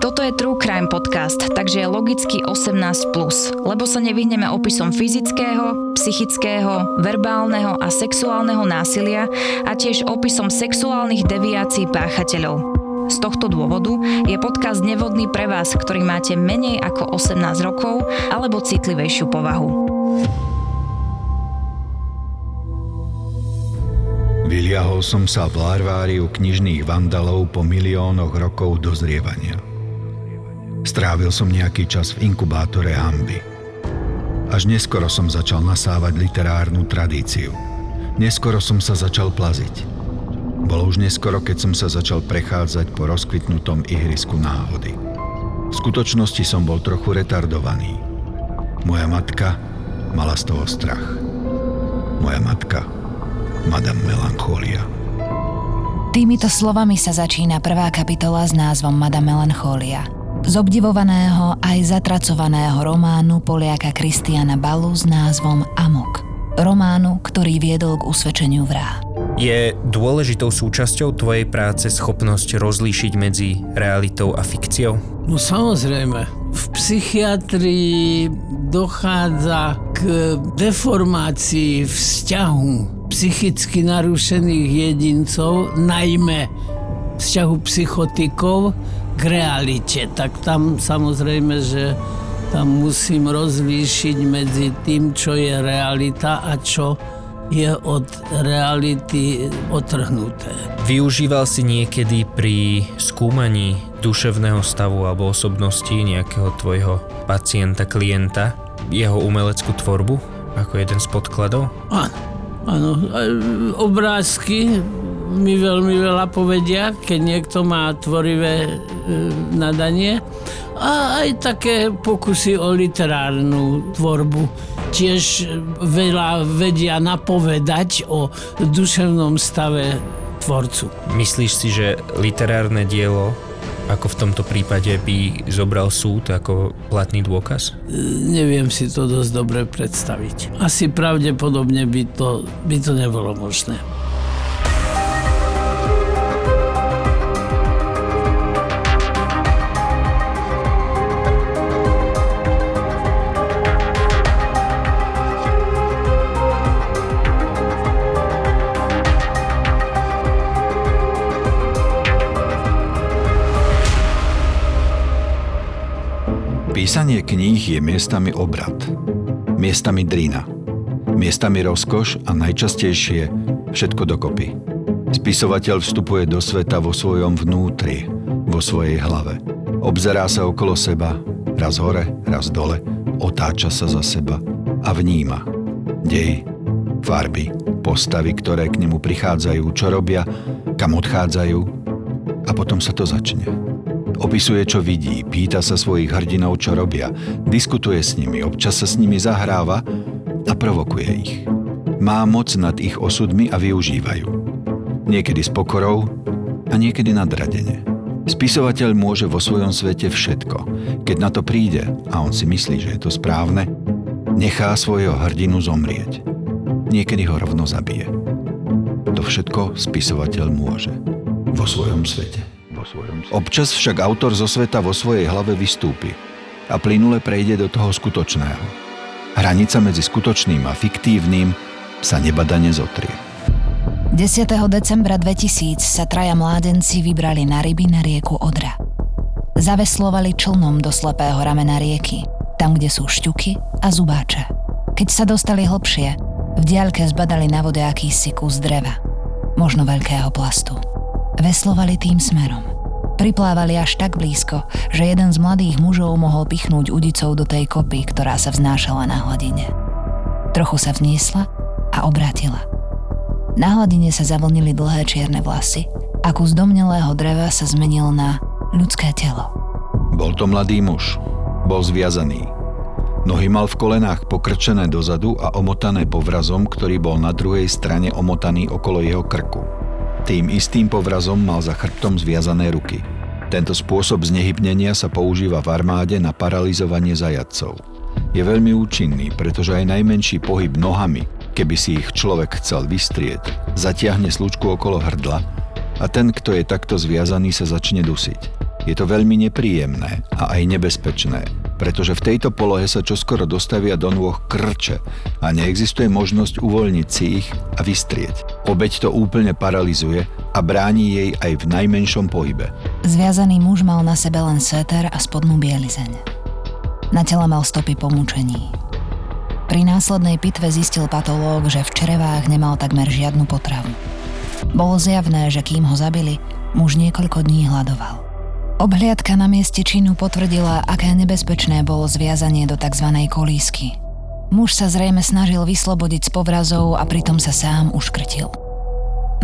Toto je True Crime podcast, takže je logicky 18+, lebo sa nevyhneme opisom fyzického, psychického, verbálneho a sexuálneho násilia a tiež opisom sexuálnych deviácií páchateľov. Z tohto dôvodu je podcast nevhodný pre vás, ktorý máte menej ako 18 rokov alebo citlivejšiu povahu. Vyliahol som sa v larváriu knižných vandalov po miliónoch rokov dozrievania. Strávil som nejaký čas v inkubátore hamby. Až neskoro som začal nasávať literárnu tradíciu. Neskoro som sa začal plaziť. Bolo už neskoro, keď som sa začal prechádzať po rozkvitnutom ihrisku náhody. V skutočnosti som bol trochu retardovaný. Moja matka mala z toho strach. Moja matka, Madame Melancholia. Týmito slovami sa začína prvá kapitola s názvom Madame Melancholia – z obdivovaného aj zatracovaného románu Poliaka Kristiana Balu s názvom Amok. Románu, ktorý viedol k usvedčeniu vrá. Je dôležitou súčasťou tvojej práce schopnosť rozlíšiť medzi realitou a fikciou? No samozrejme. V psychiatrii dochádza k deformácii vzťahu psychicky narušených jedincov, najmä vzťahu psychotikov k realite, tak tam samozrejme, že tam musím rozlíšiť medzi tým, čo je realita a čo je od reality otrhnuté. Využíval si niekedy pri skúmaní duševného stavu alebo osobnosti nejakého tvojho pacienta, klienta jeho umeleckú tvorbu ako jeden z podkladov? Áno, áno. Obrázky mi veľmi veľa povedia, keď niekto má tvorivé e, nadanie. A aj také pokusy o literárnu tvorbu tiež veľa vedia napovedať o duševnom stave tvorcu. Myslíš si, že literárne dielo ako v tomto prípade by zobral súd ako platný dôkaz? E, neviem si to dosť dobre predstaviť. Asi pravdepodobne by to, by to nebolo možné. Písanie kníh je miestami obrad, miestami drina, miestami rozkoš a najčastejšie všetko dokopy. Spisovateľ vstupuje do sveta vo svojom vnútri, vo svojej hlave. Obzerá sa okolo seba, raz hore, raz dole, otáča sa za seba a vníma. Dej, farby, postavy, ktoré k nemu prichádzajú, čo robia, kam odchádzajú a potom sa to začne. Opisuje, čo vidí, pýta sa svojich hrdinov, čo robia, diskutuje s nimi, občas sa s nimi zahráva a provokuje ich. Má moc nad ich osudmi a využívajú. Niekedy s pokorou a niekedy nadradene. Spisovateľ môže vo svojom svete všetko. Keď na to príde a on si myslí, že je to správne, nechá svojho hrdinu zomrieť. Niekedy ho rovno zabije. To všetko spisovateľ môže vo svojom svete. Občas však autor zo sveta vo svojej hlave vystúpi a plynule prejde do toho skutočného. Hranica medzi skutočným a fiktívnym sa nebadane zotrie. 10. decembra 2000 sa traja mládenci vybrali na ryby na rieku Odra. Zaveslovali člnom do slepého ramena rieky, tam, kde sú šťuky a zubáče. Keď sa dostali hlbšie, v diaľke zbadali na vode akýsi kus dreva, možno veľkého plastu. Veslovali tým smerom. Priplávali až tak blízko, že jeden z mladých mužov mohol pichnúť udicou do tej kopy, ktorá sa vznášala na hladine. Trochu sa vzniesla a obrátila. Na hladine sa zavlnili dlhé čierne vlasy a kus domnelého dreva sa zmenil na ľudské telo. Bol to mladý muž. Bol zviazaný. Nohy mal v kolenách pokrčené dozadu a omotané povrazom, ktorý bol na druhej strane omotaný okolo jeho krku. Tým istým povrazom mal za chrbtom zviazané ruky. Tento spôsob znehybnenia sa používa v armáde na paralizovanie zajadcov. Je veľmi účinný, pretože aj najmenší pohyb nohami, keby si ich človek chcel vystrieť, zatiahne slučku okolo hrdla a ten, kto je takto zviazaný, sa začne dusiť. Je to veľmi nepríjemné a aj nebezpečné, pretože v tejto polohe sa čoskoro dostavia do nôh krče a neexistuje možnosť uvoľniť si ich a vystrieť. Obeď to úplne paralizuje a bráni jej aj v najmenšom pohybe. Zviazaný muž mal na sebe len seter a spodnú bielizeň. Na tele mal stopy pomúčení. Pri následnej pitve zistil patológ, že v črevách nemal takmer žiadnu potravu. Bolo zjavné, že kým ho zabili, muž niekoľko dní hľadoval. Obhliadka na mieste činu potvrdila, aké nebezpečné bolo zviazanie do tzv. kolísky. Muž sa zrejme snažil vyslobodiť z povrazov a pritom sa sám uškrtil.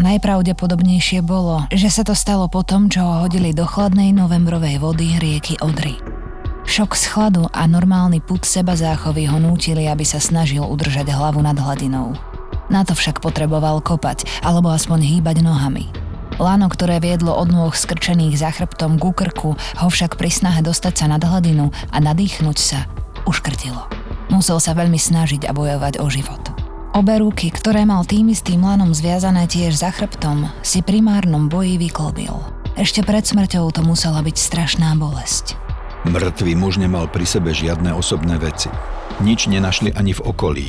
Najpravdepodobnejšie bolo, že sa to stalo po tom, čo ho hodili do chladnej novembrovej vody rieky Odry. Šok z chladu a normálny put seba záchovy ho nútili, aby sa snažil udržať hlavu nad hladinou. Na to však potreboval kopať, alebo aspoň hýbať nohami. Lano, ktoré viedlo od nôh skrčených za chrbtom ku krku, ho však pri snahe dostať sa nad hladinu a nadýchnuť sa, uškrtilo. Musel sa veľmi snažiť a bojovať o život. Obe ruky, ktoré mal tým istým lanom zviazané tiež za chrbtom, si primárnom boji vyklbil. Ešte pred smrťou to musela byť strašná bolesť. Mŕtvý muž nemal pri sebe žiadne osobné veci. Nič nenašli ani v okolí.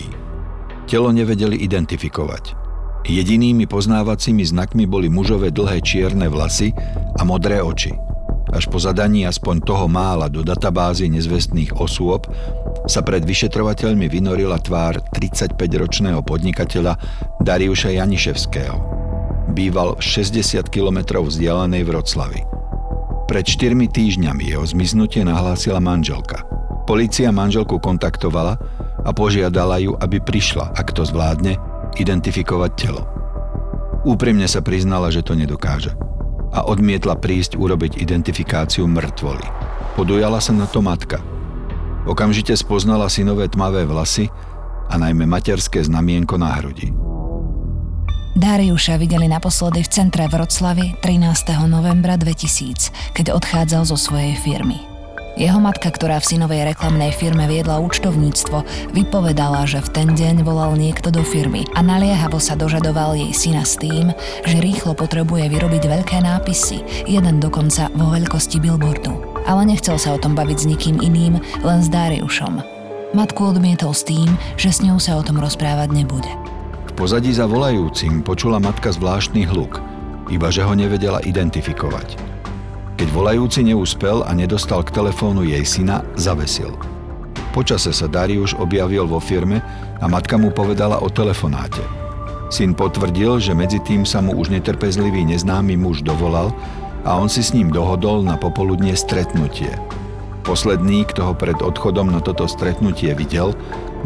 Telo nevedeli identifikovať. Jedinými poznávacími znakmi boli mužové dlhé čierne vlasy a modré oči. Až po zadaní aspoň toho mála do databázy nezvestných osôb sa pred vyšetrovateľmi vynorila tvár 35-ročného podnikateľa Dariuša Janiševského. Býval v 60 km vzdialenej Vroclavi. Pred 4 týždňami jeho zmiznutie nahlásila manželka. Polícia manželku kontaktovala a požiadala ju, aby prišla, ak to zvládne, identifikovať telo. Úprimne sa priznala, že to nedokáže a odmietla prísť urobiť identifikáciu mŕtvoly. Podujala sa na to matka. Okamžite spoznala synové tmavé vlasy a najmä materské znamienko na hrudi. Dariuša videli naposledy v centre Vroclavy 13. novembra 2000, keď odchádzal zo svojej firmy. Jeho matka, ktorá v synovej reklamnej firme viedla účtovníctvo, vypovedala, že v ten deň volal niekto do firmy a naliehavo sa dožadoval jej syna s tým, že rýchlo potrebuje vyrobiť veľké nápisy, jeden dokonca vo veľkosti billboardu. Ale nechcel sa o tom baviť s nikým iným, len s Dariušom. Matku odmietol s tým, že s ňou sa o tom rozprávať nebude. V pozadí za volajúcim počula matka zvláštny hluk, iba že ho nevedela identifikovať. Keď volajúci neúspel a nedostal k telefónu jej syna, zavesil. Počase sa Darius objavil vo firme a matka mu povedala o telefonáte. Syn potvrdil, že medzi tým sa mu už netrpezlivý neznámy muž dovolal a on si s ním dohodol na popoludne stretnutie. Posledný, kto ho pred odchodom na toto stretnutie videl,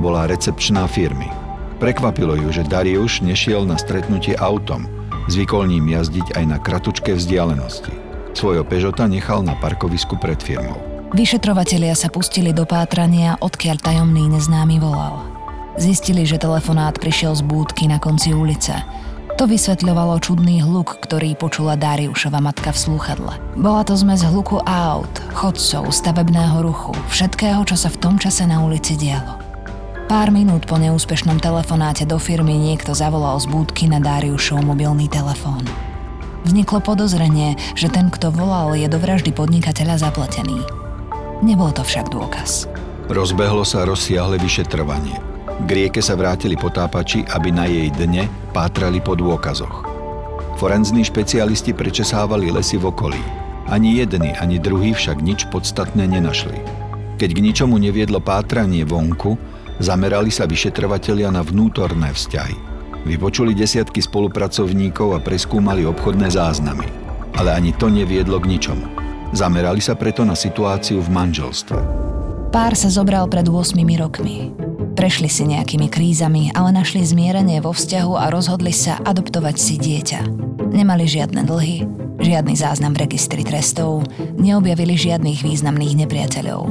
bola recepčná firmy. Prekvapilo ju, že Darius nešiel na stretnutie autom, zvykol ním jazdiť aj na kratučké vzdialenosti. Svojho Pežota nechal na parkovisku pred firmou. Vyšetrovatelia sa pustili do pátrania, odkiaľ tajomný neznámy volal. Zistili, že telefonát prišiel z búdky na konci ulice. To vysvetľovalo čudný hluk, ktorý počula Dariušova matka v slúchadle. Bola to zmes hluku aut, chodcov, stavebného ruchu, všetkého, čo sa v tom čase na ulici dialo. Pár minút po neúspešnom telefonáte do firmy niekto zavolal z búdky na Dariušov mobilný telefón. Vzniklo podozrenie, že ten, kto volal, je do vraždy podnikateľa zapletený. Nebol to však dôkaz. Rozbehlo sa rozsiahle vyšetrovanie. K rieke sa vrátili potápači, aby na jej dne pátrali po dôkazoch. Forenzní špecialisti prečesávali lesy v okolí. Ani jedni, ani druhý však nič podstatné nenašli. Keď k ničomu neviedlo pátranie vonku, zamerali sa vyšetrovatelia na vnútorné vzťahy – Vypočuli desiatky spolupracovníkov a preskúmali obchodné záznamy. Ale ani to neviedlo k ničomu. Zamerali sa preto na situáciu v manželstve. Pár sa zobral pred 8 rokmi. Prešli si nejakými krízami, ale našli zmierenie vo vzťahu a rozhodli sa adoptovať si dieťa. Nemali žiadne dlhy, žiadny záznam v registri trestov, neobjavili žiadnych významných nepriateľov.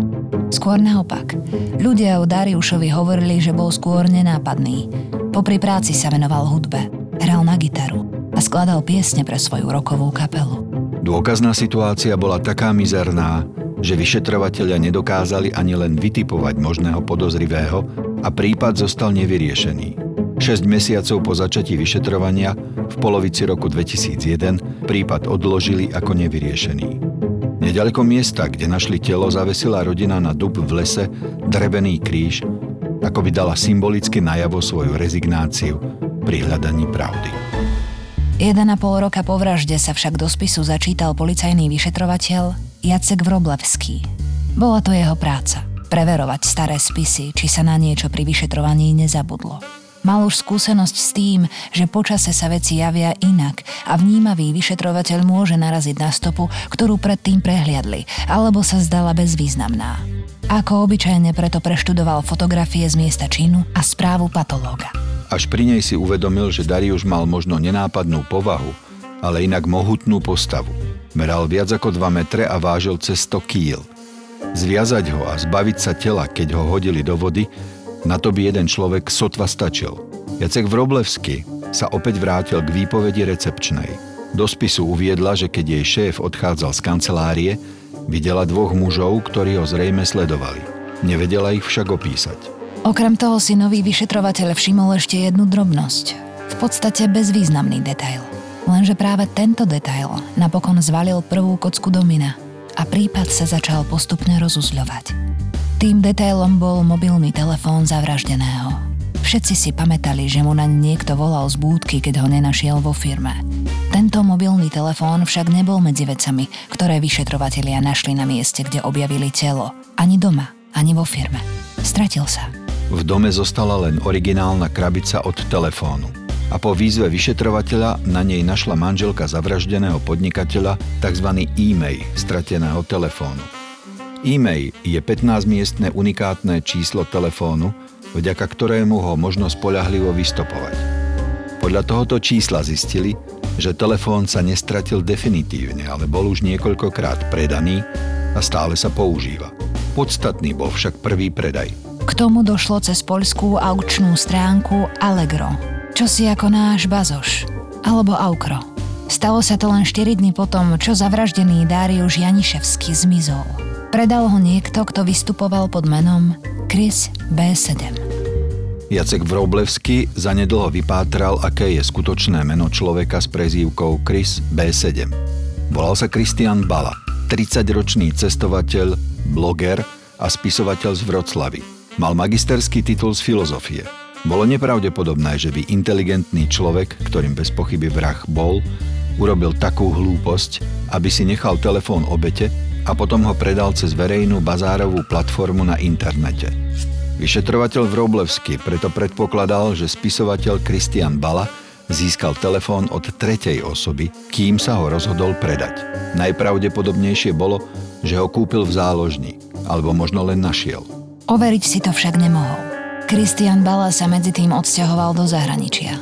Skôr naopak. Ľudia o Dariušovi hovorili, že bol skôr nenápadný. Popri práci sa venoval hudbe, hral na gitaru a skladal piesne pre svoju rokovú kapelu. Dôkazná situácia bola taká mizerná, že vyšetrovatelia nedokázali ani len vytipovať možného podozrivého a prípad zostal nevyriešený. 6 mesiacov po začatí vyšetrovania v polovici roku 2001 prípad odložili ako nevyriešený. Nedaleko miesta, kde našli telo, zavesila rodina na dub v lese drevený kríž, ako by dala symbolicky najavo svoju rezignáciu pri hľadaní pravdy. 1,5 roka po vražde sa však do spisu začítal policajný vyšetrovateľ Jacek Vroblevský. Bola to jeho práca. Preverovať staré spisy, či sa na niečo pri vyšetrovaní nezabudlo. Mal už skúsenosť s tým, že počase sa veci javia inak a vnímavý vyšetrovateľ môže naraziť na stopu, ktorú predtým prehliadli, alebo sa zdala bezvýznamná. Ako obyčajne preto preštudoval fotografie z miesta činu a správu patológa. Až pri nej si uvedomil, že Darius mal možno nenápadnú povahu, ale inak mohutnú postavu. Meral viac ako 2 metre a vážil cez 100 kýl. Zviazať ho a zbaviť sa tela, keď ho hodili do vody, na to by jeden človek sotva stačil. Jacek Vroblevsky sa opäť vrátil k výpovedi recepčnej. Do spisu uviedla, že keď jej šéf odchádzal z kancelárie, videla dvoch mužov, ktorí ho zrejme sledovali. Nevedela ich však opísať. Okrem toho si nový vyšetrovateľ všimol ešte jednu drobnosť. V podstate bezvýznamný detail. Lenže práve tento detail napokon zvalil prvú kocku domina a prípad sa začal postupne rozuzľovať. Tým detailom bol mobilný telefón zavraždeného. Všetci si pamätali, že mu naň niekto volal z búdky, keď ho nenašiel vo firme. Tento mobilný telefón však nebol medzi vecami, ktoré vyšetrovatelia našli na mieste, kde objavili telo. Ani doma, ani vo firme. Stratil sa. V dome zostala len originálna krabica od telefónu. A po výzve vyšetrovateľa na nej našla manželka zavraždeného podnikateľa tzv. e-mail strateného telefónu. E-mail je 15-miestne unikátne číslo telefónu, vďaka ktorému ho možno spolahlivo vystopovať. Podľa tohoto čísla zistili, že telefón sa nestratil definitívne, ale bol už niekoľkokrát predaný a stále sa používa. Podstatný bol však prvý predaj. K tomu došlo cez poľskú aukčnú stránku Allegro, čo si ako náš bazoš, alebo Aukro. Stalo sa to len 4 dní potom, čo zavraždený Dáriuš Janiševský zmizol. Predal ho niekto, kto vystupoval pod menom Chris B7. Jacek Vroblevsky zanedlho vypátral, aké je skutočné meno človeka s prezývkou Chris B7. Volal sa Kristian Bala, 30-ročný cestovateľ, bloger a spisovateľ z Vroclavy. Mal magisterský titul z filozofie. Bolo nepravdepodobné, že by inteligentný človek, ktorým bez pochyby vrah bol, urobil takú hlúposť, aby si nechal telefón obete a potom ho predal cez verejnú bazárovú platformu na internete. Vyšetrovateľ Vroblevsky preto predpokladal, že spisovateľ Kristian Bala získal telefón od tretej osoby, kým sa ho rozhodol predať. Najpravdepodobnejšie bolo, že ho kúpil v záložni, alebo možno len našiel. Overiť si to však nemohol. Kristian Bala sa medzi tým odsťahoval do zahraničia.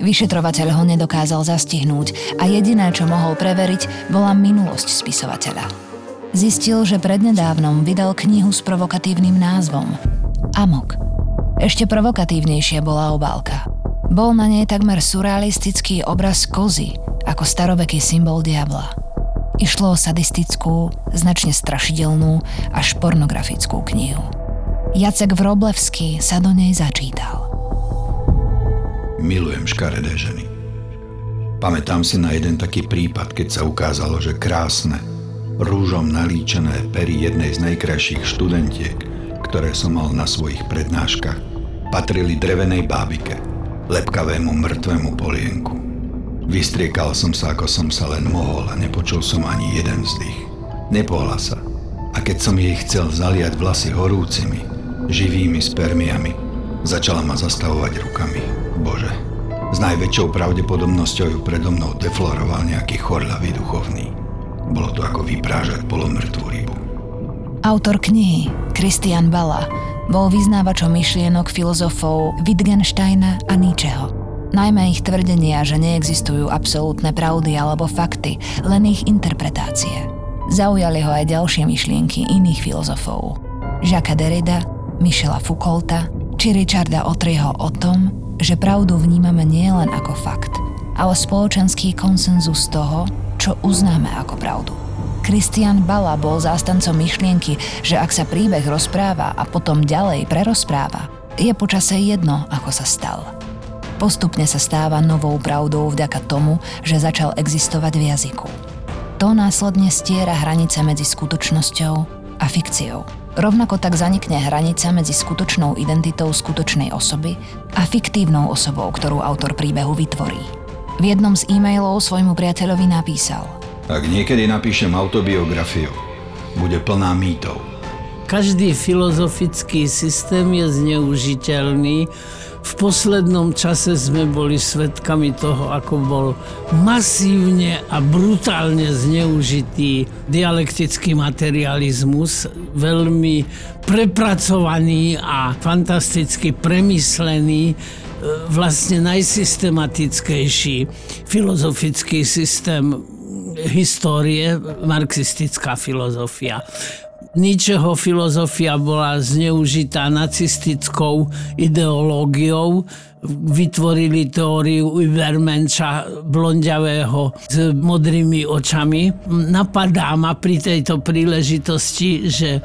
Vyšetrovateľ ho nedokázal zastihnúť a jediné, čo mohol preveriť, bola minulosť spisovateľa zistil, že prednedávnom vydal knihu s provokatívnym názvom Amok. Ešte provokatívnejšia bola obálka. Bol na nej takmer surrealistický obraz kozy ako staroveký symbol diabla. Išlo o sadistickú, značne strašidelnú až pornografickú knihu. Jacek Vroblevský sa do nej začítal. Milujem škaredé ženy. Pamätám si na jeden taký prípad, keď sa ukázalo, že krásne, rúžom nalíčené pery jednej z najkrajších študentiek, ktoré som mal na svojich prednáškach, patrili drevenej bábike, lepkavému mŕtvemu polienku. Vystriekal som sa, ako som sa len mohol a nepočul som ani jeden vzdych. Nepohla sa. A keď som jej chcel zaliať vlasy horúcimi, živými spermiami, začala ma zastavovať rukami. Bože, s najväčšou pravdepodobnosťou ju predo mnou defloroval nejaký chorľavý duchovný. Bolo to ako vyprážať polomrtvú rybu. Autor knihy, Christian Bala, Bol vyznávačom myšlienok filozofov Wittgensteina a Nietzscheho. Najmä ich tvrdenia, že neexistujú absolútne pravdy alebo fakty, len ich interpretácie. Zaujali ho aj ďalšie myšlienky iných filozofov. Jacques Derrida, Michela Foucaulta či Richarda Otriho o tom, že pravdu vnímame nielen ako fakt, ale spoločenský konsenzus toho, čo uznáme ako pravdu. Christian Bala bol zástancom myšlienky, že ak sa príbeh rozpráva a potom ďalej prerozpráva, je počase jedno, ako sa stal. Postupne sa stáva novou pravdou vďaka tomu, že začal existovať v jazyku. To následne stiera hranice medzi skutočnosťou a fikciou. Rovnako tak zanikne hranica medzi skutočnou identitou skutočnej osoby a fiktívnou osobou, ktorú autor príbehu vytvorí. V jednom z e-mailov svojmu priateľovi napísal – ak niekedy napíšem autobiografiu, bude plná mýtov. Každý filozofický systém je zneužiteľný. V poslednom čase sme boli svedkami toho, ako bol masívne a brutálne zneužitý dialektický materializmus, veľmi prepracovaný a fantasticky premyslený e, vlastne najsystematickejší filozofický systém histórie, marxistická filozofia. Ničeho filozofia bola zneužitá nacistickou ideológiou, vytvorili teóriu Übermenša blondiavého s modrými očami. Napadá ma pri tejto príležitosti, že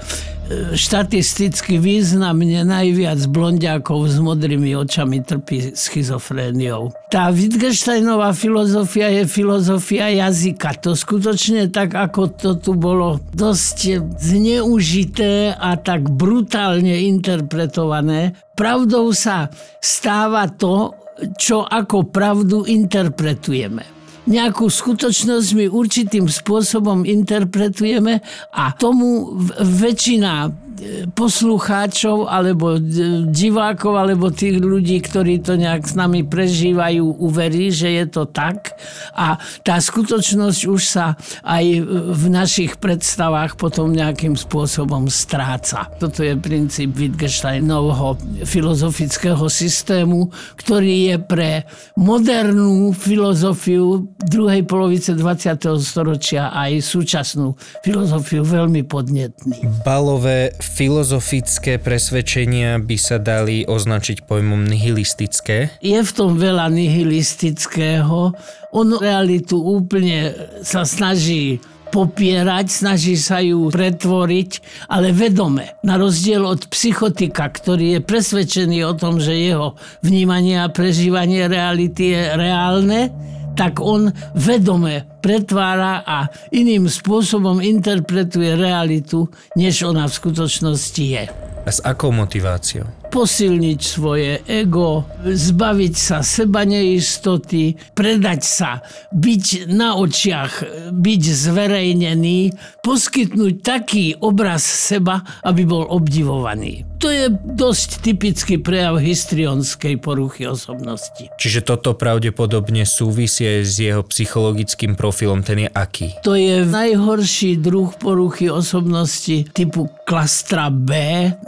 štatisticky významne najviac blondiakov s modrými očami trpí schizofréniou. Tá Wittgensteinová filozofia je filozofia jazyka. To skutočne tak, ako to tu bolo dosť zneužité a tak brutálne interpretované. Pravdou sa stáva to, čo ako pravdu interpretujeme. Nejakú skutočnosť my určitým spôsobom interpretujeme a tomu väčšina poslucháčov alebo divákov alebo tých ľudí, ktorí to nejak s nami prežívajú, uverí, že je to tak a tá skutočnosť už sa aj v našich predstavách potom nejakým spôsobom stráca. Toto je princíp Wittgensteinovho filozofického systému, ktorý je pre modernú filozofiu druhej polovice 20. storočia aj súčasnú filozofiu veľmi podnetný. Balové filozofické presvedčenia by sa dali označiť pojmom nihilistické? Je v tom veľa nihilistického. On realitu úplne sa snaží popierať, snaží sa ju pretvoriť, ale vedome. Na rozdiel od psychotika, ktorý je presvedčený o tom, že jeho vnímanie a prežívanie reality je reálne, tak on vedome pretvára a iným spôsobom interpretuje realitu, než ona v skutočnosti je. A s akou motiváciou? Posilniť svoje ego, zbaviť sa seba neistoty, predať sa, byť na očiach, byť zverejnený, poskytnúť taký obraz seba, aby bol obdivovaný. To je dosť typický prejav histrionskej poruchy osobnosti. Čiže toto pravdepodobne súvisie s jeho psychologickým profilom, ten je aký? To je najhorší druh poruchy osobnosti typu klastra B,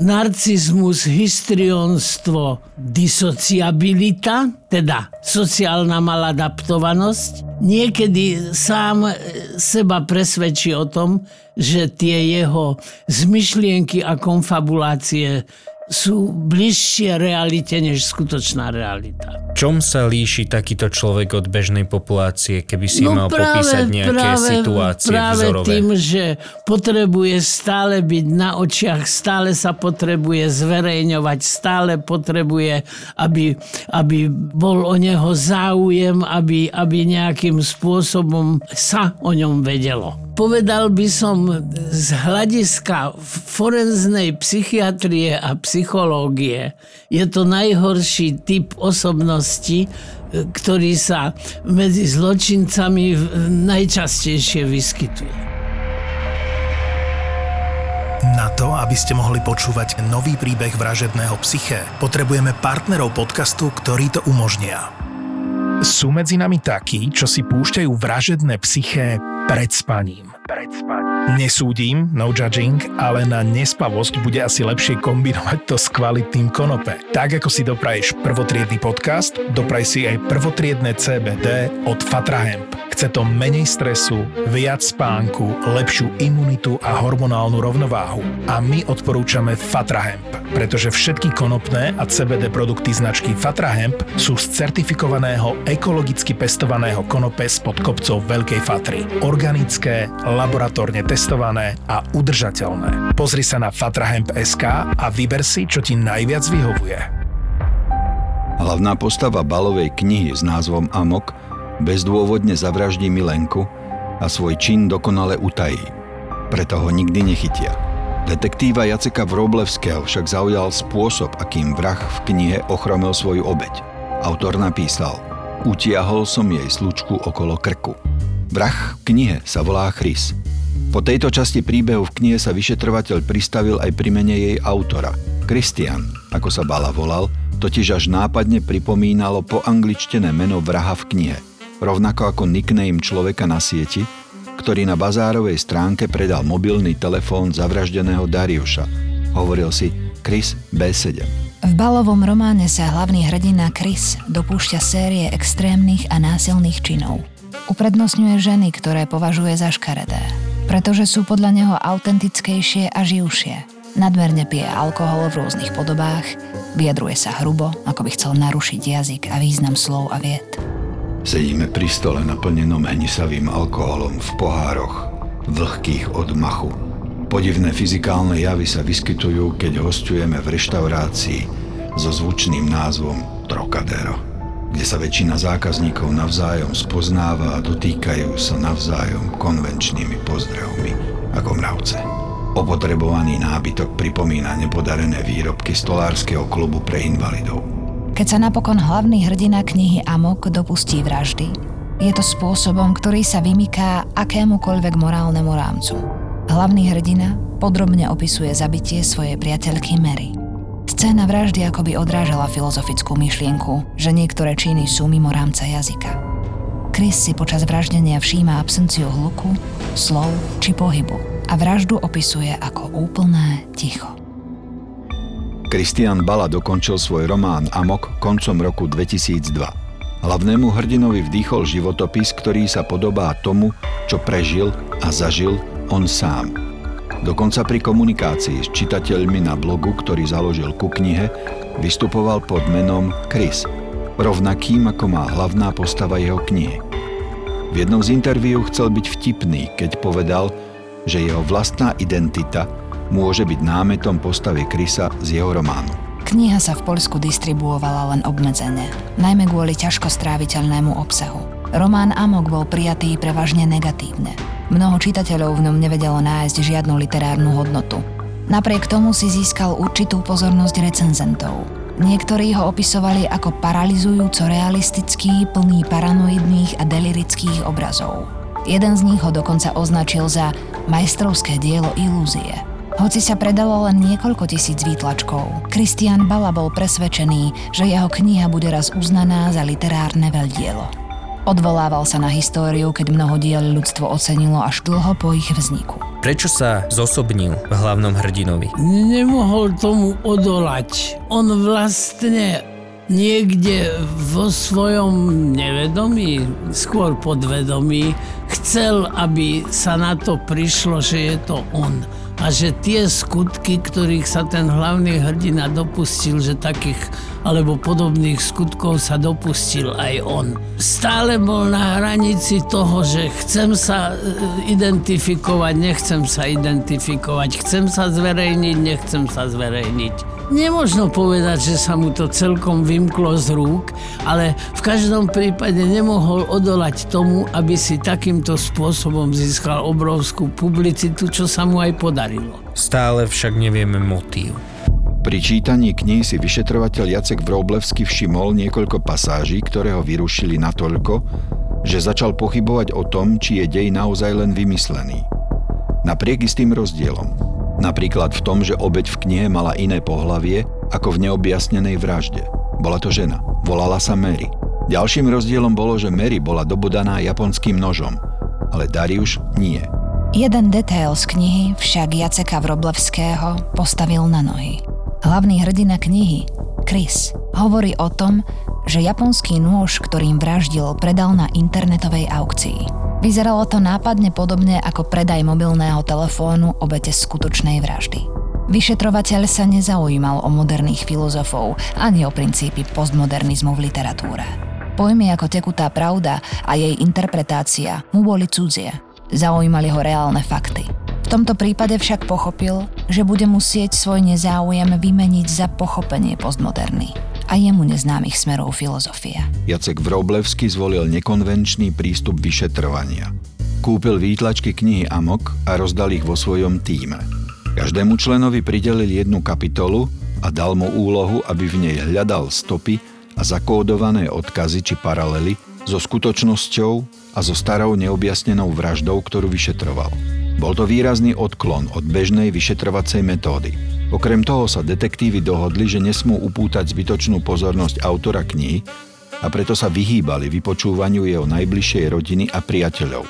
narcizmus, histrionstvo, disociabilita, teda sociálna maladaptovanosť. Niekedy sám seba presvedčí o tom, že tie jeho zmyšlienky a konfabulácie sú bližšie realite než skutočná realita. Čom sa líši takýto človek od bežnej populácie, keby si no mal práve, popísať nejaké práve, situácie práve vzorové? tým, že potrebuje stále byť na očiach, stále sa potrebuje zverejňovať, stále potrebuje, aby, aby bol o neho záujem, aby, aby nejakým spôsobom sa o ňom vedelo povedal by som z hľadiska forenznej psychiatrie a psychológie, je to najhorší typ osobnosti, ktorý sa medzi zločincami najčastejšie vyskytuje. Na to, aby ste mohli počúvať nový príbeh vražedného psyché, potrebujeme partnerov podcastu, ktorí to umožnia. Sú medzi nami takí, čo si púšťajú vražedné psyché pred spaním. Pred spaním. Nesúdim, no judging, ale na nespavosť bude asi lepšie kombinovať to s kvalitným konope. Tak ako si dopraješ prvotriedny podcast, dopraj si aj prvotriedne CBD od Fatra Hemp. Chce to menej stresu, viac spánku, lepšiu imunitu a hormonálnu rovnováhu. A my odporúčame Fatra Hemp, pretože všetky konopné a CBD produkty značky Fatra Hemp sú z certifikovaného ekologicky pestovaného konope spod kopcov Veľkej Fatry. Organické, laboratórne testované a udržateľné. Pozri sa na fatrahemp.sk a vyber si, čo ti najviac vyhovuje. Hlavná postava balovej knihy s názvom Amok bezdôvodne zavraždí Milenku a svoj čin dokonale utají. Preto ho nikdy nechytia. Detektíva Jaceka Vroblevského však zaujal spôsob, akým vrah v knihe ochromil svoju obeď. Autor napísal Utiahol som jej slučku okolo krku. Vrah v knihe sa volá Chris po tejto časti príbehu v knihe sa vyšetrovateľ pristavil aj pri mene jej autora. Christian, ako sa Bala volal, totiž až nápadne pripomínalo po angličtené meno vraha v knihe, rovnako ako nickname človeka na sieti, ktorý na bazárovej stránke predal mobilný telefón zavraždeného Dariuša. Hovoril si Chris B7. V balovom románe sa hlavný hrdina Chris dopúšťa série extrémnych a násilných činov. Uprednostňuje ženy, ktoré považuje za škaredé pretože sú podľa neho autentickejšie a živšie. Nadmerne pije alkohol v rôznych podobách, vyjadruje sa hrubo, ako by chcel narušiť jazyk a význam slov a vied. Sedíme pri stole naplnenom hnisavým alkoholom v pohároch, vlhkých od machu. Podivné fyzikálne javy sa vyskytujú, keď hostujeme v reštaurácii so zvučným názvom Trocadero kde sa väčšina zákazníkov navzájom spoznáva a dotýkajú sa navzájom konvenčnými pozdravmi ako mravce. Opotrebovaný nábytok pripomína nepodarené výrobky stolárskeho klubu pre invalidov. Keď sa napokon hlavný hrdina knihy Amok dopustí vraždy, je to spôsobom, ktorý sa vymyká akémukoľvek morálnemu rámcu. Hlavný hrdina podrobne opisuje zabitie svojej priateľky Mary. Scéna vraždy akoby odrážala filozofickú myšlienku, že niektoré činy sú mimo rámca jazyka. Chris si počas vraždenia všíma absenciu hluku, slov či pohybu a vraždu opisuje ako úplné ticho. Christian Bala dokončil svoj román Amok koncom roku 2002. Hlavnému hrdinovi vdýchol životopis, ktorý sa podobá tomu, čo prežil a zažil on sám – Dokonca pri komunikácii s čitateľmi na blogu, ktorý založil ku knihe, vystupoval pod menom Chris, rovnakým ako má hlavná postava jeho knihy. V jednom z interviú chcel byť vtipný, keď povedal, že jeho vlastná identita môže byť námetom postavy Krisa z jeho románu. Kniha sa v Poľsku distribuovala len obmedzene, najmä kvôli ťažko stráviteľnému obsahu. Román Amok bol prijatý prevažne negatívne. Mnoho čitateľov v ňom nevedelo nájsť žiadnu literárnu hodnotu. Napriek tomu si získal určitú pozornosť recenzentov. Niektorí ho opisovali ako paralizujúco realistický, plný paranoidných a delirických obrazov. Jeden z nich ho dokonca označil za majstrovské dielo ilúzie. Hoci sa predalo len niekoľko tisíc výtlačkov, Christian Bala bol presvedčený, že jeho kniha bude raz uznaná za literárne veľdielo. Odvolával sa na históriu, keď mnoho diel ľudstvo ocenilo až dlho po ich vzniku. Prečo sa zosobnil v hlavnom hrdinovi? Nemohol tomu odolať. On vlastne niekde vo svojom nevedomí, skôr podvedomí, chcel, aby sa na to prišlo, že je to on a že tie skutky, ktorých sa ten hlavný hrdina dopustil, že takých alebo podobných skutkov sa dopustil aj on. Stále bol na hranici toho, že chcem sa e, identifikovať, nechcem sa identifikovať, chcem sa zverejniť, nechcem sa zverejniť. Nemožno povedať, že sa mu to celkom vymklo z rúk, ale v každom prípade nemohol odolať tomu, aby si takýmto spôsobom získal obrovskú publicitu, čo sa mu aj podarilo. Stále však nevieme motív. Pri čítaní kníh si vyšetrovateľ Jacek Vroblevsky všimol niekoľko pasáží, ktoré ho vyrušili natoľko, že začal pochybovať o tom, či je dej naozaj len vymyslený. Napriek istým rozdielom. Napríklad v tom, že obeď v knihe mala iné pohlavie ako v neobjasnenej vražde. Bola to žena. Volala sa Mary. Ďalším rozdielom bolo, že Mary bola dobudaná japonským nožom, ale Darius nie. Jeden detail z knihy však Jaceka Vroblevského postavil na nohy. Hlavný hrdina knihy, Chris, hovorí o tom, že japonský nôž, ktorým vraždil, predal na internetovej aukcii. Vyzeralo to nápadne podobne ako predaj mobilného telefónu obete skutočnej vraždy. Vyšetrovateľ sa nezaujímal o moderných filozofov ani o princípy postmodernizmu v literatúre. Pojmy ako tekutá pravda a jej interpretácia mu boli cudzie – Zaujímali ho reálne fakty. V tomto prípade však pochopil, že bude musieť svoj nezáujem vymeniť za pochopenie postmoderny a jemu neznámych smerov filozofie. Jacek Vroblevsky zvolil nekonvenčný prístup vyšetrovania. Kúpil výtlačky knihy Amok a rozdal ich vo svojom týme. Každému členovi pridelil jednu kapitolu a dal mu úlohu, aby v nej hľadal stopy a zakódované odkazy či paralely so skutočnosťou a so starou neobjasnenou vraždou, ktorú vyšetroval. Bol to výrazný odklon od bežnej vyšetrovacej metódy. Okrem toho sa detektívy dohodli, že nesmú upútať zbytočnú pozornosť autora knihy a preto sa vyhýbali vypočúvaniu jeho najbližšej rodiny a priateľov.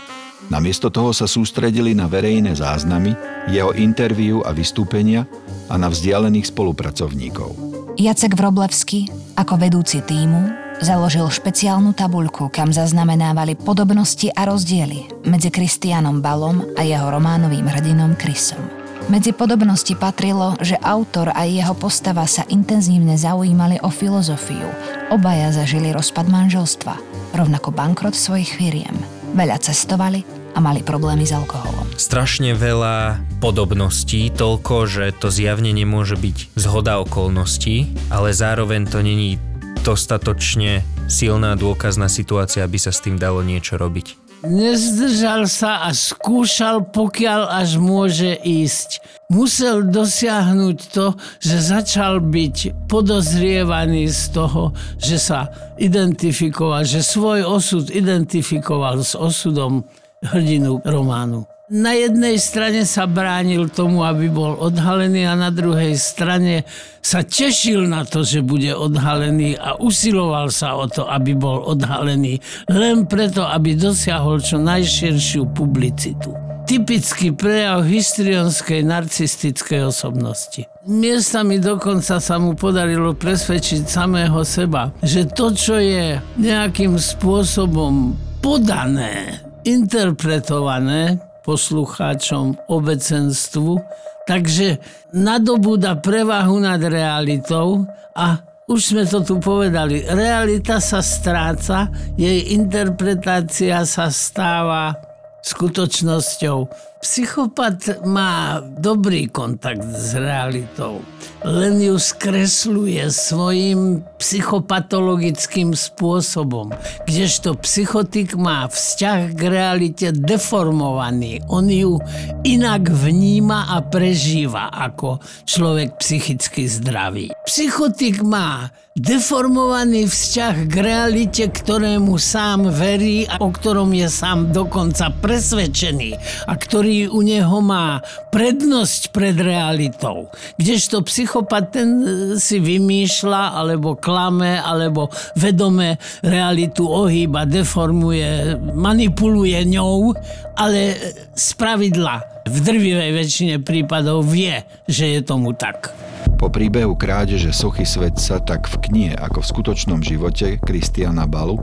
Namiesto toho sa sústredili na verejné záznamy, jeho interviu a vystúpenia a na vzdialených spolupracovníkov. Jacek Vroblevský ako vedúci týmu Založil špeciálnu tabuľku, kam zaznamenávali podobnosti a rozdiely medzi Kristianom Balom a jeho románovým hrdinom Chrisom. Medzi podobnosti patrilo, že autor a jeho postava sa intenzívne zaujímali o filozofiu. Obaja zažili rozpad manželstva, rovnako bankrot svojich firiem. Veľa cestovali a mali problémy s alkoholom. Strašne veľa podobností, toľko, že to zjavne nemôže byť zhoda okolností, ale zároveň to není dostatočne silná dôkazná situácia, aby sa s tým dalo niečo robiť. Nezdržal sa a skúšal, pokiaľ až môže ísť. Musel dosiahnuť to, že začal byť podozrievaný z toho, že sa identifikoval, že svoj osud identifikoval s osudom hrdinu románu na jednej strane sa bránil tomu, aby bol odhalený a na druhej strane sa tešil na to, že bude odhalený a usiloval sa o to, aby bol odhalený, len preto, aby dosiahol čo najširšiu publicitu. Typický prejav histrionskej narcistickej osobnosti. Miestami dokonca sa mu podarilo presvedčiť samého seba, že to, čo je nejakým spôsobom podané, interpretované, poslucháčom obecenstvu, takže nadobúda prevahu nad realitou a už sme to tu povedali, realita sa stráca, jej interpretácia sa stáva skutočnosťou. Psychopat má dobrý kontakt s realitou, len ju skresluje svojim psychopatologickým spôsobom, kdežto psychotik má vzťah k realite deformovaný. On ju inak vníma a prežíva ako človek psychicky zdravý. Psychotik má deformovaný vzťah k realite, ktorému sám verí a o ktorom je sám dokonca presvedčený a ktorý u neho má prednosť pred realitou. Kdežto psychopat ten si vymýšľa alebo klame alebo vedome realitu ohýba, deformuje, manipuluje ňou, ale z pravidla v drvivej väčšine prípadov vie, že je tomu tak. Po príbehu krádeže sochy svetca tak v knihe ako v skutočnom živote Kristiana Balu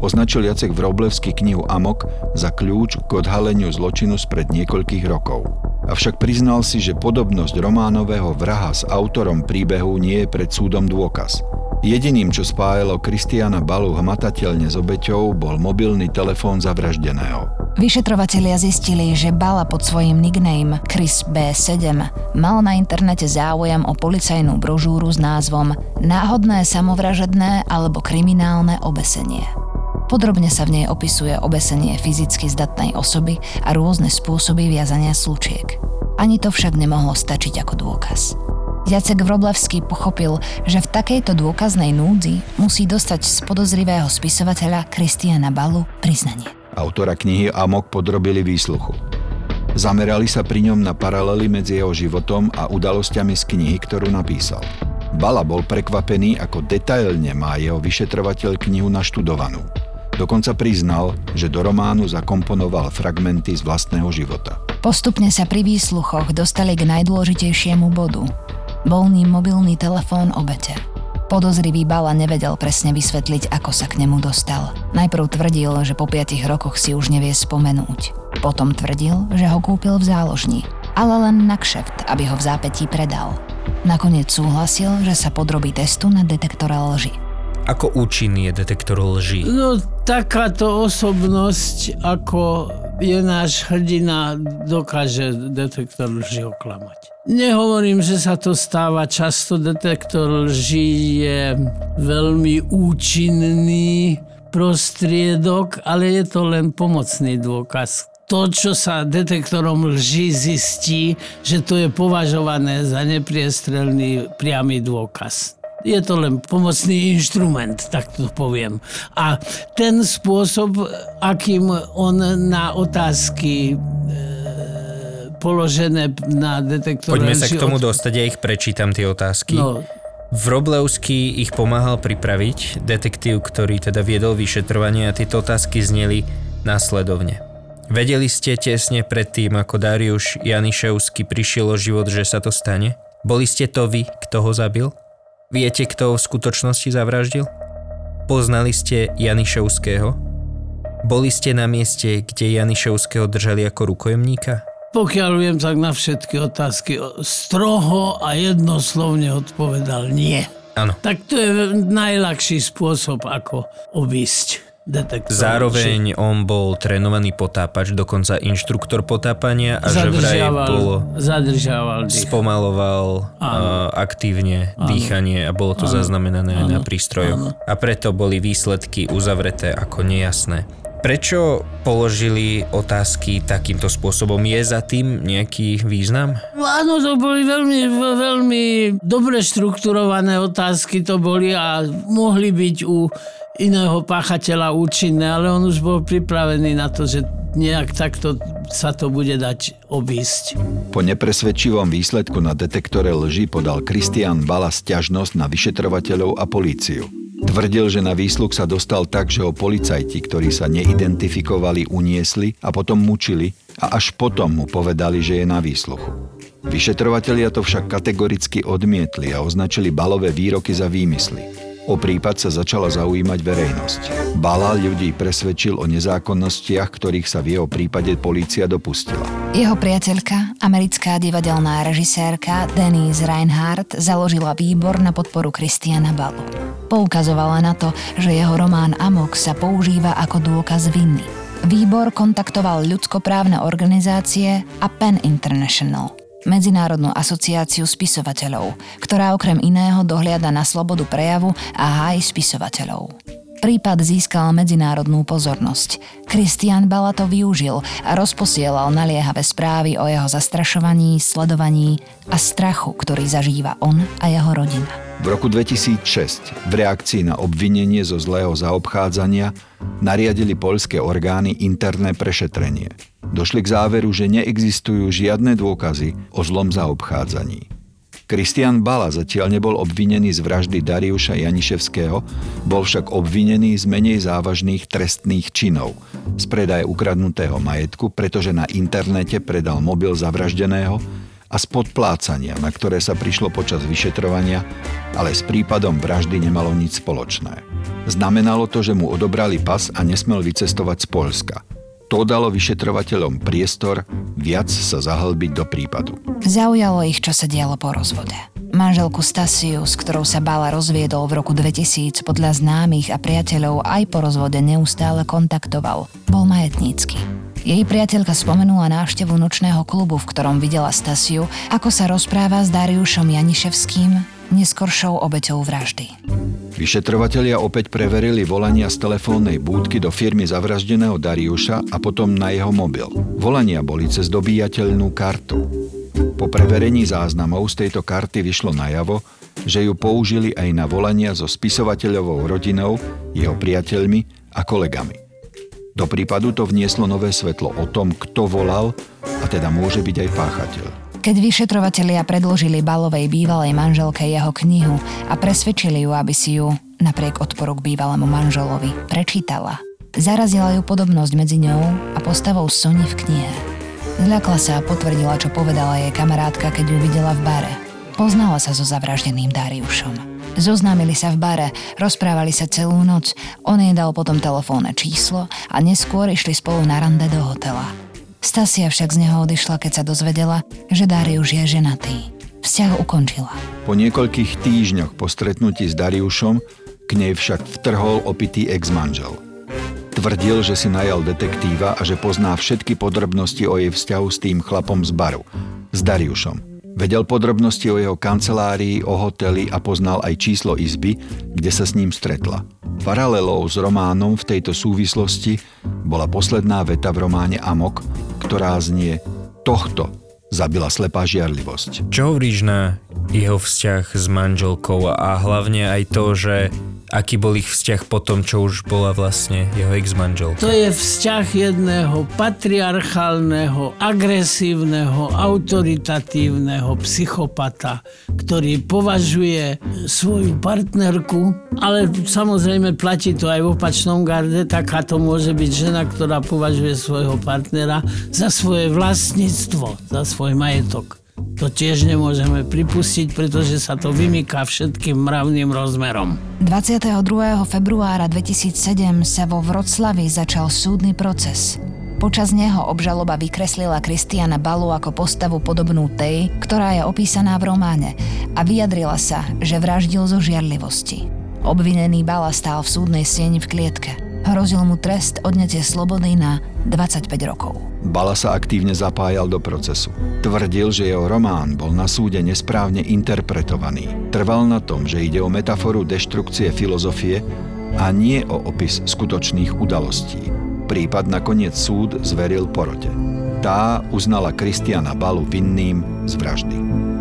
označil Jacek Vroblevský knihu Amok za kľúč k odhaleniu zločinu spred niekoľkých rokov. Avšak priznal si, že podobnosť románového vraha s autorom príbehu nie je pred súdom dôkaz. Jediným, čo spájalo Kristiana Balu hmatateľne s obeťou, bol mobilný telefón zavraždeného. Vyšetrovatelia zistili, že Bala pod svojím nickname Chris B7 mal na internete záujem o policajnú brožúru s názvom Náhodné samovražedné alebo kriminálne obesenie. Podrobne sa v nej opisuje obesenie fyzicky zdatnej osoby a rôzne spôsoby viazania slučiek. Ani to však nemohlo stačiť ako dôkaz. Jacek Vroblevský pochopil, že v takejto dôkaznej núdzi musí dostať z podozrivého spisovateľa Kristiana Balu priznanie. Autora knihy Amok podrobili výsluchu. Zamerali sa pri ňom na paralely medzi jeho životom a udalosťami z knihy, ktorú napísal. Bala bol prekvapený, ako detailne má jeho vyšetrovateľ knihu naštudovanú. Dokonca priznal, že do románu zakomponoval fragmenty z vlastného života. Postupne sa pri výsluchoch dostali k najdôležitejšiemu bodu. Volný mobilný telefón obete. Podozrivý Bala nevedel presne vysvetliť, ako sa k nemu dostal. Najprv tvrdil, že po 5 rokoch si už nevie spomenúť. Potom tvrdil, že ho kúpil v záložni, ale len na kšeft, aby ho v zápetí predal. Nakoniec súhlasil, že sa podrobí testu na detektore lži. Ako účinný je detektor lží? No takáto osobnosť, ako je náš hrdina, dokáže detektor lži oklamať. Nehovorím, že sa to stáva často, detektor lži je veľmi účinný prostriedok, ale je to len pomocný dôkaz. To, čo sa detektorom lži zistí, že to je považované za nepriestrelný priamy dôkaz. Je to len pomocný inštrument, tak to poviem. A ten spôsob, akým on na otázky položené na detektor. Poďme sa k tomu od... dostať, ja ich prečítam tie otázky. No. Vroblevský ich pomáhal pripraviť, detektív, ktorý teda viedol vyšetrovanie a tieto otázky zneli následovne. Vedeli ste tesne pred tým, ako Dariuš Janiševský prišiel o život, že sa to stane? Boli ste to vy, kto ho zabil? Viete, kto v skutočnosti zavraždil? Poznali ste Janiševského? Boli ste na mieste, kde Janiševského držali ako rukojemníka? Pokiaľ viem, tak na všetky otázky stroho a jednoslovne odpovedal nie. Áno. Tak to je najľahší spôsob, ako obísť detektor. Zároveň on bol trénovaný potápač, dokonca inštruktor potápania a že vraj bolo... Zadržával dých. Spomaloval uh, aktívne áno. dýchanie a bolo to áno. zaznamenané áno. aj na prístrojoch. Áno. A preto boli výsledky uzavreté ako nejasné. Prečo položili otázky takýmto spôsobom? Je za tým nejaký význam? Áno, to boli veľmi, veľmi dobre štrukturované otázky to boli a mohli byť u iného páchateľa účinné, ale on už bol pripravený na to, že nejak takto sa to bude dať obísť. Po nepresvedčivom výsledku na detektore lži podal Kristian Bala stiažnosť na vyšetrovateľov a políciu. Tvrdil, že na výsluch sa dostal tak, že ho policajti, ktorí sa neidentifikovali, uniesli a potom mučili a až potom mu povedali, že je na výsluchu. Vyšetrovatelia to však kategoricky odmietli a označili balové výroky za výmysly. O prípad sa začala zaujímať verejnosť. Bala ľudí presvedčil o nezákonnostiach, ktorých sa v jeho prípade polícia dopustila. Jeho priateľka, americká divadelná režisérka Denise Reinhardt založila výbor na podporu Kristiana Balu. Poukazovala na to, že jeho román Amok sa používa ako dôkaz viny. Výbor kontaktoval ľudskoprávne organizácie a Pen International – Medzinárodnú asociáciu spisovateľov, ktorá okrem iného dohliada na slobodu prejavu a háj spisovateľov. Prípad získal medzinárodnú pozornosť. Kristian Bala to využil a rozposielal naliehavé správy o jeho zastrašovaní, sledovaní a strachu, ktorý zažíva on a jeho rodina. V roku 2006 v reakcii na obvinenie zo zlého zaobchádzania nariadili poľské orgány interné prešetrenie. Došli k záveru, že neexistujú žiadne dôkazy o zlom zaobchádzaní. Kristian Bala zatiaľ nebol obvinený z vraždy Dariuša Janiševského, bol však obvinený z menej závažných trestných činov, z predaje ukradnutého majetku, pretože na internete predal mobil zavraždeného a z podplácania, na ktoré sa prišlo počas vyšetrovania, ale s prípadom vraždy nemalo nič spoločné. Znamenalo to, že mu odobrali pas a nesmel vycestovať z Polska – to dalo vyšetrovateľom priestor viac sa zahlbiť do prípadu. Zaujalo ich, čo sa dialo po rozvode. Manželku Stasiu, s ktorou sa Bala rozviedol v roku 2000, podľa známych a priateľov aj po rozvode neustále kontaktoval. Bol majetnícky. Jej priateľka spomenula návštevu nočného klubu, v ktorom videla Stasiu, ako sa rozpráva s Dariušom Janiševským, neskoršou obeťou vraždy. Vyšetrovatelia opäť preverili volania z telefónnej búdky do firmy zavraždeného Dariuša a potom na jeho mobil. Volania boli cez dobíjateľnú kartu. Po preverení záznamov z tejto karty vyšlo najavo, že ju použili aj na volania so spisovateľovou rodinou, jeho priateľmi a kolegami. Do prípadu to vnieslo nové svetlo o tom, kto volal a teda môže byť aj páchateľ. Keď vyšetrovatelia predložili Balovej bývalej manželke jeho knihu a presvedčili ju, aby si ju, napriek odporu k bývalému manželovi, prečítala, Zarazila ju podobnosť medzi ňou a postavou Sony v knihe. Zľakla sa a potvrdila, čo povedala jej kamarátka, keď ju videla v bare. Poznala sa so zavraždeným Dariušom. Zoznámili sa v bare, rozprávali sa celú noc, on jej dal potom telefónne číslo a neskôr išli spolu na rande do hotela. Stasia však z neho odišla, keď sa dozvedela, že Dariuš je ženatý. Vzťah ukončila. Po niekoľkých týždňoch po stretnutí s Dariušom k nej však vtrhol opitý ex-manžel. Tvrdil, že si najal detektíva a že pozná všetky podrobnosti o jej vzťahu s tým chlapom z baru, s Dariušom. Vedel podrobnosti o jeho kancelárii, o hoteli a poznal aj číslo izby, kde sa s ním stretla. Paralelou s románom v tejto súvislosti bola posledná veta v románe Amok, ktorá znie Tohto zabila slepá žiarlivosť. Čo hovoríš na jeho vzťah s manželkou a hlavne aj to, že aký bol ich vzťah po tom, čo už bola vlastne jeho ex-manžel. To je vzťah jedného patriarchálneho, agresívneho, autoritatívneho psychopata, ktorý považuje svoju partnerku, ale samozrejme platí to aj v opačnom garde, taká to môže byť žena, ktorá považuje svojho partnera za svoje vlastníctvo, za svoj majetok. To tiež nemôžeme pripustiť, pretože sa to vymýka všetkým mravným rozmerom. 22. februára 2007 sa vo Vroclavi začal súdny proces. Počas neho obžaloba vykreslila Kristiana Balu ako postavu podobnú tej, ktorá je opísaná v románe a vyjadrila sa, že vraždil zo žiarlivosti. Obvinený Bala stál v súdnej sieni v klietke. Hrozil mu trest odnetie slobody na 25 rokov. Bala sa aktívne zapájal do procesu. Tvrdil, že jeho román bol na súde nesprávne interpretovaný. Trval na tom, že ide o metaforu deštrukcie filozofie a nie o opis skutočných udalostí. Prípad nakoniec súd zveril porote. Tá uznala Kristiana Balu vinným z vraždy.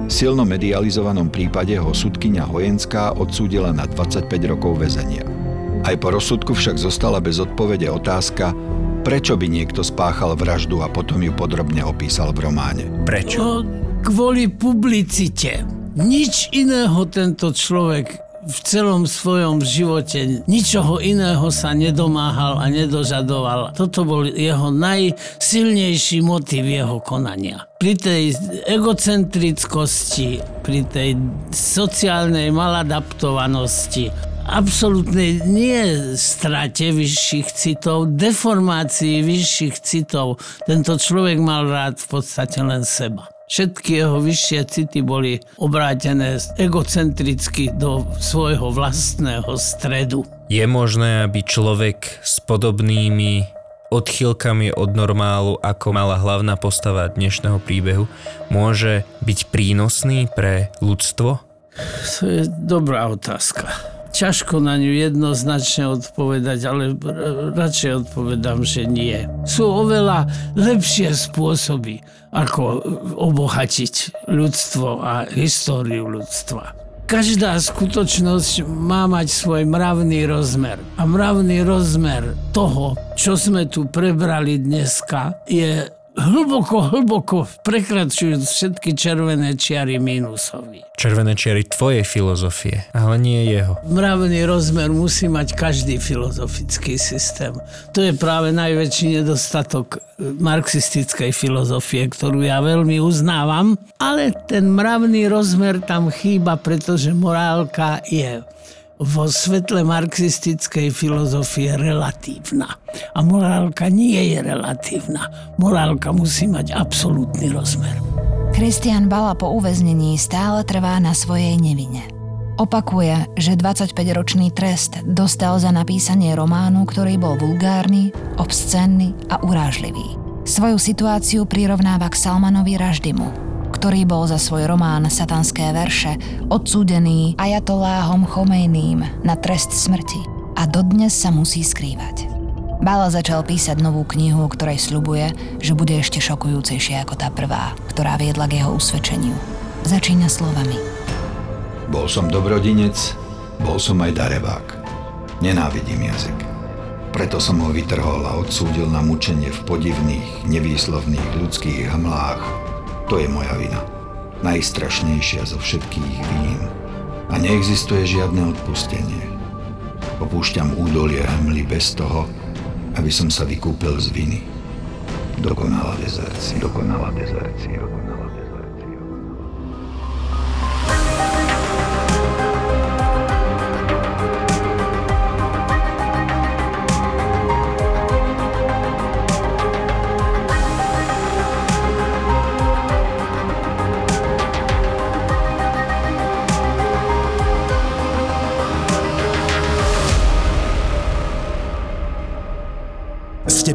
V silno medializovanom prípade ho sudkynia Hojenská odsúdila na 25 rokov väzenia. Aj po rozsudku však zostala bez odpovede otázka, Prečo by niekto spáchal vraždu a potom ju podrobne opísal v románe? Prečo? No, kvôli publicite. Nič iného tento človek v celom svojom živote ničoho iného sa nedomáhal a nedožadoval. Toto bol jeho najsilnejší motiv jeho konania. Pri tej egocentrickosti, pri tej sociálnej maladaptovanosti, absolútnej nie strate vyšších citov, deformácii vyšších citov. Tento človek mal rád v podstate len seba. Všetky jeho vyššie city boli obrátené egocentricky do svojho vlastného stredu. Je možné, aby človek s podobnými odchýlkami od normálu, ako mala hlavná postava dnešného príbehu, môže byť prínosný pre ľudstvo? To je dobrá otázka ťažko na ňu jednoznačne odpovedať, ale radšej odpovedám, že nie. Sú oveľa lepšie spôsoby, ako obohatiť ľudstvo a históriu ľudstva. Každá skutočnosť má mať svoj mravný rozmer. A mravný rozmer toho, čo sme tu prebrali dneska, je hlboko, hlboko prekračujú všetky červené čiary mínusový. Červené čiary tvojej filozofie, ale nie jeho. Mravný rozmer musí mať každý filozofický systém. To je práve najväčší nedostatok marxistickej filozofie, ktorú ja veľmi uznávam, ale ten mravný rozmer tam chýba, pretože morálka je vo svetle marxistickej filozofie relatívna. A morálka nie je relatívna. Morálka musí mať absolútny rozmer. Kristian Bala po uväznení stále trvá na svojej nevine. Opakuje, že 25-ročný trest dostal za napísanie románu, ktorý bol vulgárny, obscenný a urážlivý. Svoju situáciu prirovnáva k Salmanovi Raždimu, ktorý bol za svoj román Satanské verše odsúdený ajatoláhom Chomejným na trest smrti a dodnes sa musí skrývať. Bala začal písať novú knihu, o ktorej sľubuje, že bude ešte šokujúcejšia ako tá prvá, ktorá viedla k jeho usvedčeniu. Začína slovami. Bol som dobrodinec, bol som aj darevák. Nenávidím jazyk. Preto som ho vytrhol a odsúdil na mučenie v podivných, nevýslovných ľudských hmlách, to je moja vina. Najstrašnejšia zo všetkých vín. A neexistuje žiadne odpustenie. Opúšťam údolie hmly bez toho, aby som sa vykúpil z viny. Dokonalá dezercia. Dokonalá dezercia. Dokonalá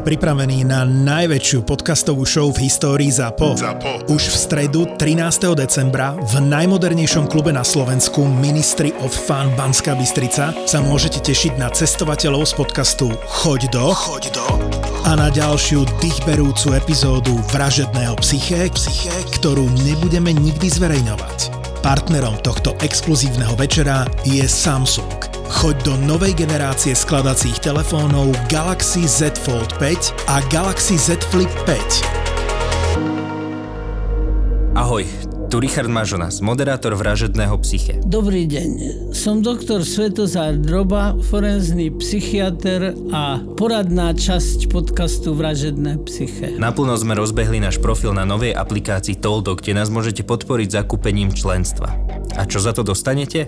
pripravení na najväčšiu podcastovú show v histórii ZAPO? ZAPO. Už v stredu 13. decembra v najmodernejšom klube na Slovensku Ministry of Fun Banská Bystrica sa môžete tešiť na cestovateľov z podcastu Choď do, Choď do a na ďalšiu dýchberúcu epizódu Vražedného psyché, psyché, ktorú nebudeme nikdy zverejňovať. Partnerom tohto exkluzívneho večera je Samsung. Choď do novej generácie skladacích telefónov Galaxy Z Fold 5 a Galaxy Z Flip 5. Ahoj, tu Richard Mažonas, moderátor Vražedného psyche. Dobrý deň, som doktor Svetozár Droba, forenzný psychiatr a poradná časť podcastu Vražedné psyche. Naplno sme rozbehli náš profil na novej aplikácii Toldo, kde nás môžete podporiť zakúpením členstva. A čo za to dostanete?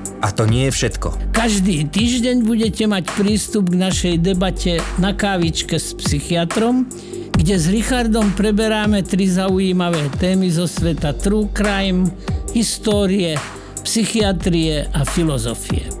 A to nie je všetko. Každý týždeň budete mať prístup k našej debate na kávičke s psychiatrom, kde s Richardom preberáme tri zaujímavé témy zo sveta true crime, histórie, psychiatrie a filozofie.